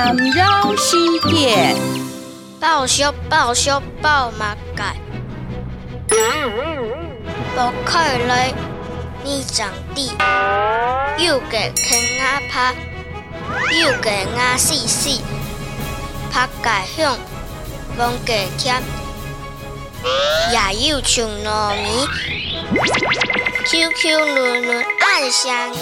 三绕世界，爆笑爆笑爆马改，不开来你长地，又给坑阿拍，又给阿死死，拍界响，忘给添，也有像糯米，Q Q 软软暗香。